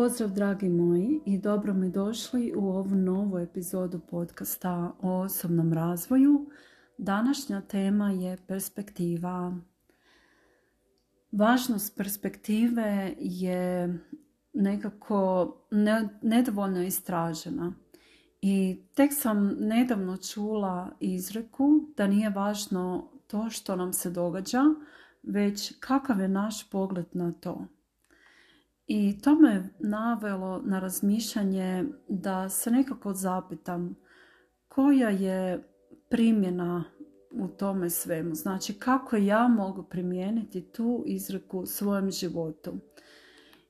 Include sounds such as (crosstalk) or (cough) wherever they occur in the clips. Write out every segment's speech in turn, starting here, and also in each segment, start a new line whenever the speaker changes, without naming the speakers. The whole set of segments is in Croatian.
Pozdrav dragi moji i dobro mi došli u ovu novu epizodu podcasta o osobnom razvoju. Današnja tema je perspektiva. Važnost perspektive je nekako nedovoljno istražena. I tek sam nedavno čula izreku da nije važno to što nam se događa, već kakav je naš pogled na to. I to me navelo na razmišljanje da se nekako zapitam koja je primjena u tome svemu. Znači kako ja mogu primijeniti tu izreku u svojem životu.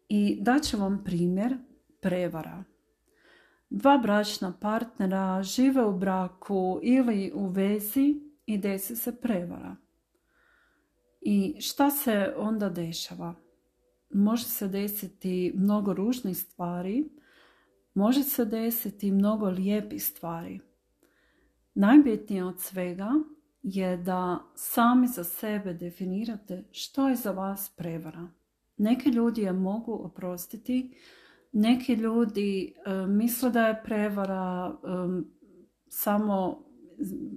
I daću vam primjer prevara. Dva bračna partnera žive u braku ili u vezi i desi se prevara. I šta se onda dešava? Može se desiti mnogo ružnih stvari, može se desiti mnogo lijepih stvari. Najbitnije od svega je da sami za sebe definirate što je za vas prevara. Neki ljudi je mogu oprostiti, neki ljudi e, misle da je prevara e, samo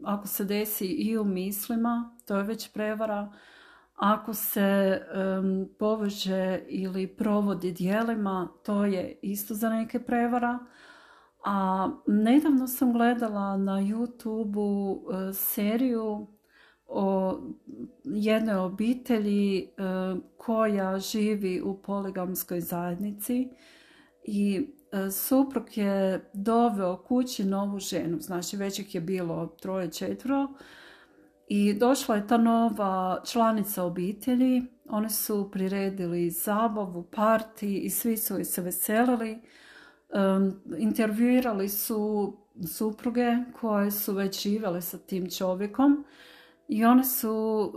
ako se desi i u mislima, to je već prevara. Ako se um, poveže ili provodi dijelima, to je isto za neke prevara. A nedavno sam gledala na youtube e, seriju o jednoj obitelji e, koja živi u poligamskoj zajednici i e, suprug je doveo kući novu ženu, znači već je bilo troje četvro i došla je ta nova članica obitelji, oni su priredili zabavu, parti i svi su se veselili. Um, intervjuirali su supruge koje su već živjele sa tim čovjekom i one su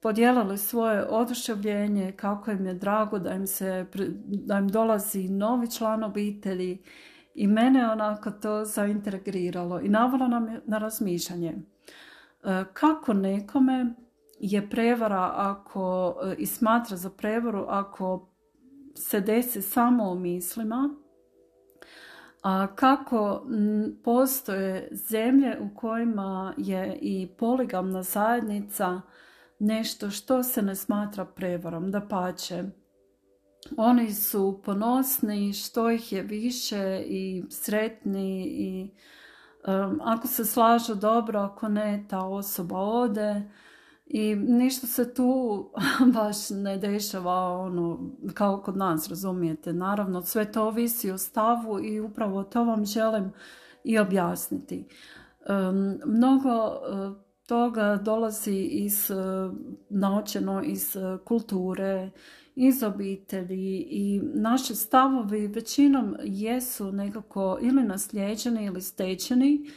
podijelile svoje oduševljenje, kako im je drago da im, se, da im dolazi novi član obitelji i mene onako to zaintegriralo i navalo nam na razmišljanje. E, kako nekome je prevara ako e, i smatra za prevaru ako se desi samo u mislima, a kako postoje zemlje u kojima je i poligamna zajednica nešto što se ne smatra prevarom, da pače. Oni su ponosni što ih je više i sretni i um, ako se slažu dobro, ako ne, ta osoba ode. I ništa se tu (laughs) baš ne dešava ono, kao kod nas, razumijete. Naravno, sve to ovisi o stavu i upravo to vam želim i objasniti. Um, mnogo uh, toga dolazi iz, e, naučeno iz e, kulture, iz obitelji i naši stavovi većinom jesu nekako ili naslijeđeni ili stečeni,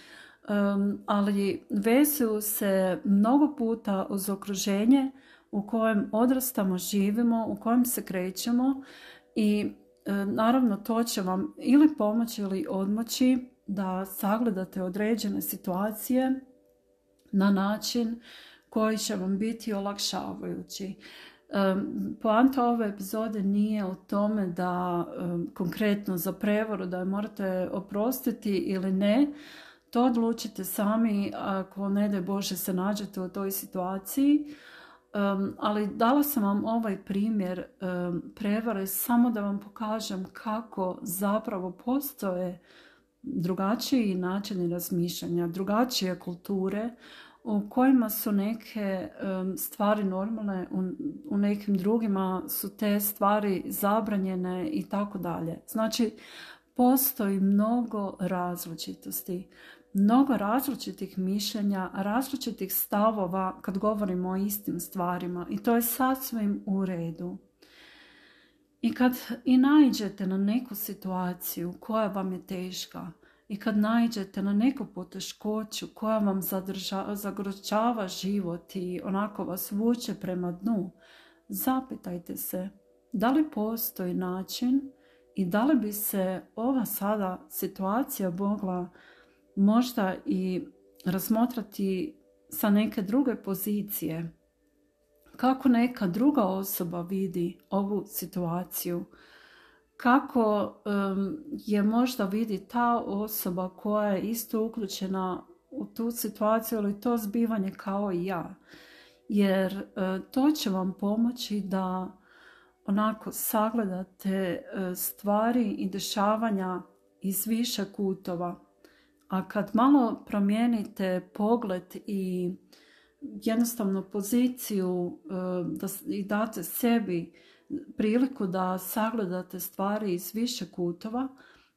ali vezuju se mnogo puta uz okruženje u kojem odrastamo, živimo, u kojem se krećemo i naravno to će vam ili pomoći ili odmoći da sagledate određene situacije na način koji će vam biti olakšavajući. Poanta ove epizode nije o tome da konkretno za prevaru da je morate oprostiti ili ne. To odlučite sami ako ne daj Bože se nađete u toj situaciji. ali dala sam vam ovaj primjer prevare samo da vam pokažem kako zapravo postoje drugačiji načini razmišljanja, drugačije kulture u kojima su neke stvari normalne, u nekim drugima su te stvari zabranjene i tako dalje. Znači, postoji mnogo različitosti, mnogo različitih mišljenja, različitih stavova kad govorimo o istim stvarima i to je sasvim u redu. I kad i naiđete na neku situaciju koja vam je teška, i kad naiđete na neku poteškoću koja vam zagročava život i onako vas vuče prema dnu, zapitajte se da li postoji način i da li bi se ova sada situacija mogla možda i razmotrati sa neke druge pozicije. Kako neka druga osoba vidi ovu situaciju kako je možda vidi ta osoba koja je isto uključena u tu situaciju ili to zbivanje kao i ja. Jer e, to će vam pomoći da onako sagledate e, stvari i dešavanja iz više kutova. A kad malo promijenite pogled i jednostavno poziciju e, da, i date sebi priliku da sagledate stvari iz više kutova,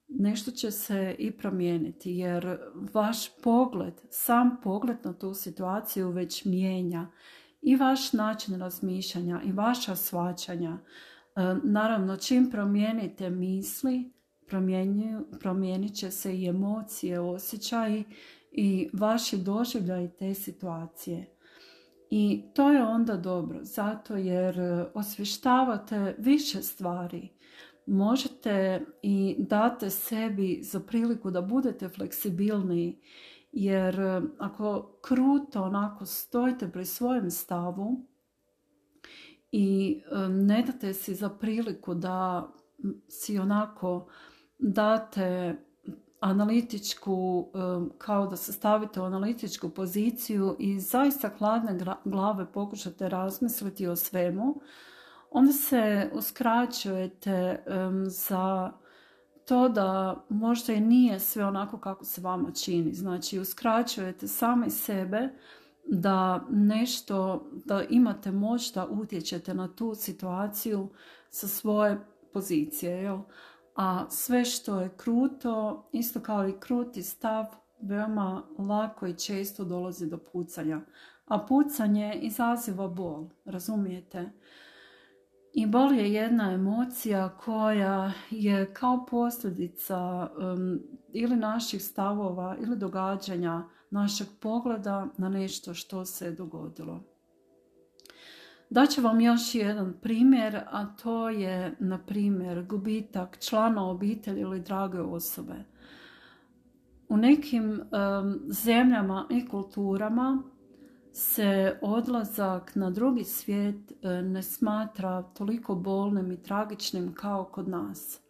nešto će se i promijeniti jer vaš pogled, sam pogled na tu situaciju već mijenja i vaš način razmišljanja i vaša svačanja. E, naravno, čim promijenite misli, promijenit će se i emocije, osjećaji i vaši doživljaj te situacije. I to je onda dobro, zato jer osvještavate više stvari. Možete i date sebi za priliku da budete fleksibilniji, jer ako kruto onako stojite pri svojem stavu i ne date si za priliku da si onako date analitičku, kao da se stavite u analitičku poziciju i zaista hladne glave pokušate razmisliti o svemu, onda se uskraćujete za to da možda i nije sve onako kako se vama čini. Znači, uskraćujete sami sebe da nešto, da imate moć da utječete na tu situaciju sa svoje pozicije. Jel? A sve što je kruto, isto kao i kruti stav, veoma lako i često dolazi do pucanja. A pucanje izaziva bol, razumijete? I bol je jedna emocija koja je kao posljedica ili naših stavova ili događanja našeg pogleda na nešto što se je dogodilo. Daću vam još jedan primjer, a to je, na primjer, gubitak člana obitelji ili drage osobe. U nekim zemljama i kulturama se odlazak na drugi svijet e, ne smatra toliko bolnim i tragičnim kao kod nas. E,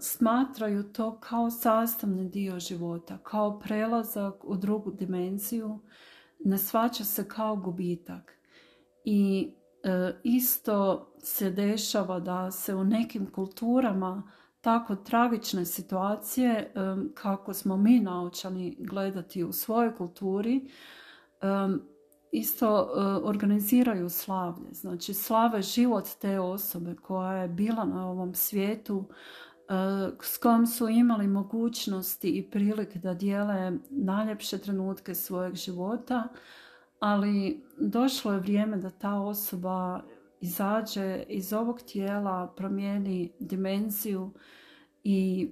smatraju to kao sastavni dio života, kao prelazak u drugu dimenziju, ne svaća se kao gubitak i e, isto se dešava da se u nekim kulturama tako tragične situacije e, kako smo mi naučani gledati u svojoj kulturi e, isto organiziraju slavlje. Znači slave život te osobe koja je bila na ovom svijetu s kojom su imali mogućnosti i prilike da dijele najljepše trenutke svojeg života ali došlo je vrijeme da ta osoba izađe iz ovog tijela, promijeni dimenziju i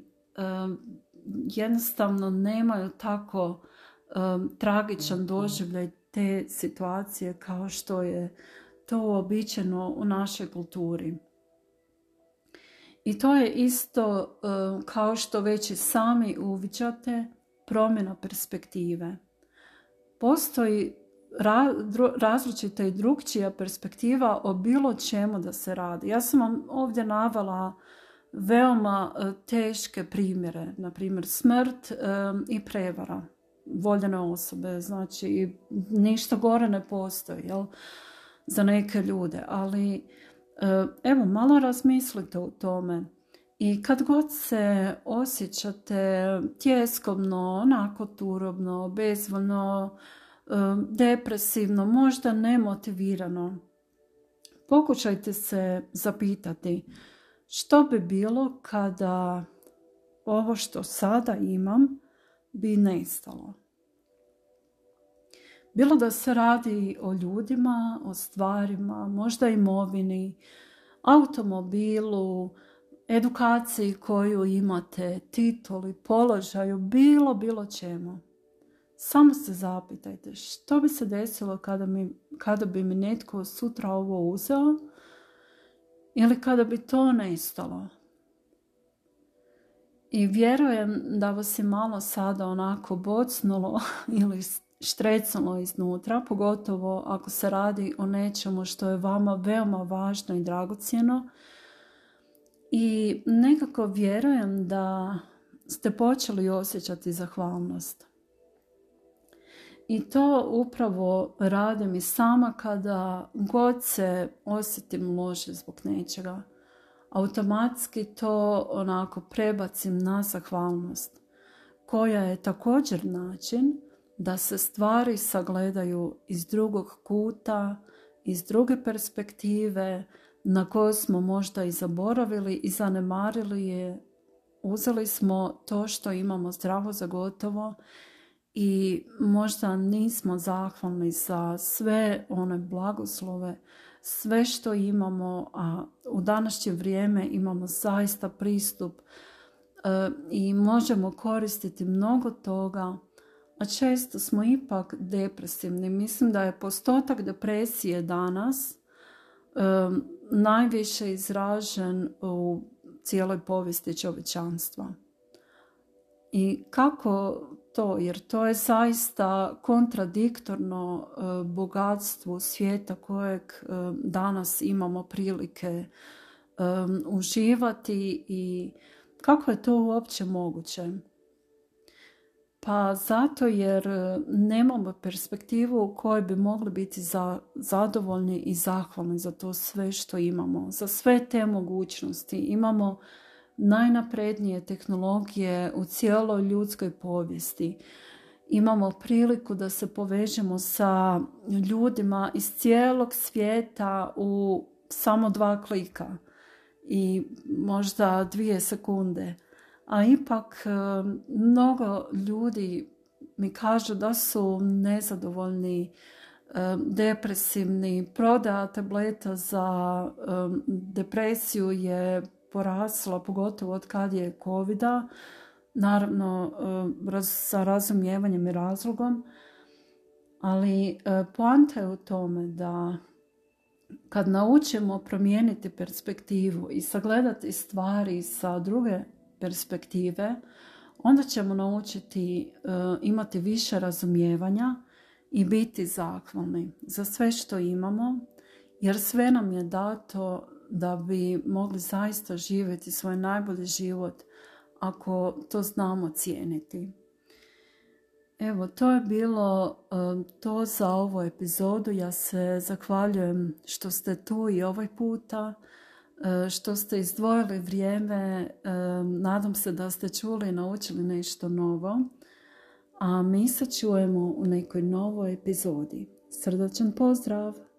jednostavno nemaju tako tragičan mhm. doživljaj te situacije kao što je to uobičajeno u našoj kulturi. I to je isto kao što već i sami uviđate promjena perspektive. Postoji različita i drugčija perspektiva o bilo čemu da se radi. Ja sam vam ovdje navela veoma e, teške primjere, na primjer smrt e, i prevara voljene osobe, znači ništa gore ne postoji jel, za neke ljude, ali e, evo malo razmislite o tome i kad god se osjećate tjeskovno, onako turobno, bezvoljno, depresivno, možda nemotivirano. Pokušajte se zapitati što bi bilo kada ovo što sada imam bi nestalo. Bilo da se radi o ljudima, o stvarima, možda imovini, automobilu, edukaciji koju imate, tituli, položaju, bilo, bilo čemu. Samo se zapitajte što bi se desilo kada, mi, kada bi mi netko sutra ovo uzeo ili kada bi to nestalo. I vjerujem da vas je malo sada onako bocnulo (laughs) ili štrecnulo iznutra, pogotovo ako se radi o nečemu što je vama veoma važno i dragocjeno. I nekako vjerujem da ste počeli osjećati zahvalnost. I to upravo radim i sama kada god se osjetim loše zbog nečega. Automatski to onako prebacim na zahvalnost, koja je također način da se stvari sagledaju iz drugog kuta, iz druge perspektive, na koju smo možda i zaboravili i zanemarili je. Uzeli smo to što imamo zdravo za gotovo i možda nismo zahvalni za sve one blagoslove, sve što imamo, a u današnje vrijeme imamo zaista pristup e, i možemo koristiti mnogo toga, a često smo ipak depresivni. Mislim da je postotak depresije danas e, najviše izražen u cijeloj povijesti čovječanstva. I kako to, jer to je zaista kontradiktorno e, bogatstvu svijeta kojeg e, danas imamo prilike e, uživati i kako je to uopće moguće? Pa zato jer nemamo perspektivu u kojoj bi mogli biti za, zadovoljni i zahvalni za to sve što imamo, za sve te mogućnosti. Imamo najnaprednije tehnologije u cijeloj ljudskoj povijesti. Imamo priliku da se povežemo sa ljudima iz cijelog svijeta u samo dva klika i možda dvije sekunde. A ipak e, mnogo ljudi mi kažu da su nezadovoljni, e, depresivni, prodaja tableta za e, depresiju je porasla, pogotovo od kad je covid naravno e, sa razumijevanjem i razlogom, ali e, poanta je u tome da kad naučimo promijeniti perspektivu i sagledati stvari sa druge perspektive, onda ćemo naučiti e, imati više razumijevanja i biti zahvalni za sve što imamo, jer sve nam je dato da bi mogli zaista živjeti svoj najbolji život ako to znamo cijeniti. Evo, to je bilo um, to za ovu epizodu. Ja se zahvaljujem što ste tu i ovaj puta, uh, što ste izdvojili vrijeme. Um, nadam se da ste čuli i naučili nešto novo. A mi se čujemo u nekoj novoj epizodi. Srdačan pozdrav!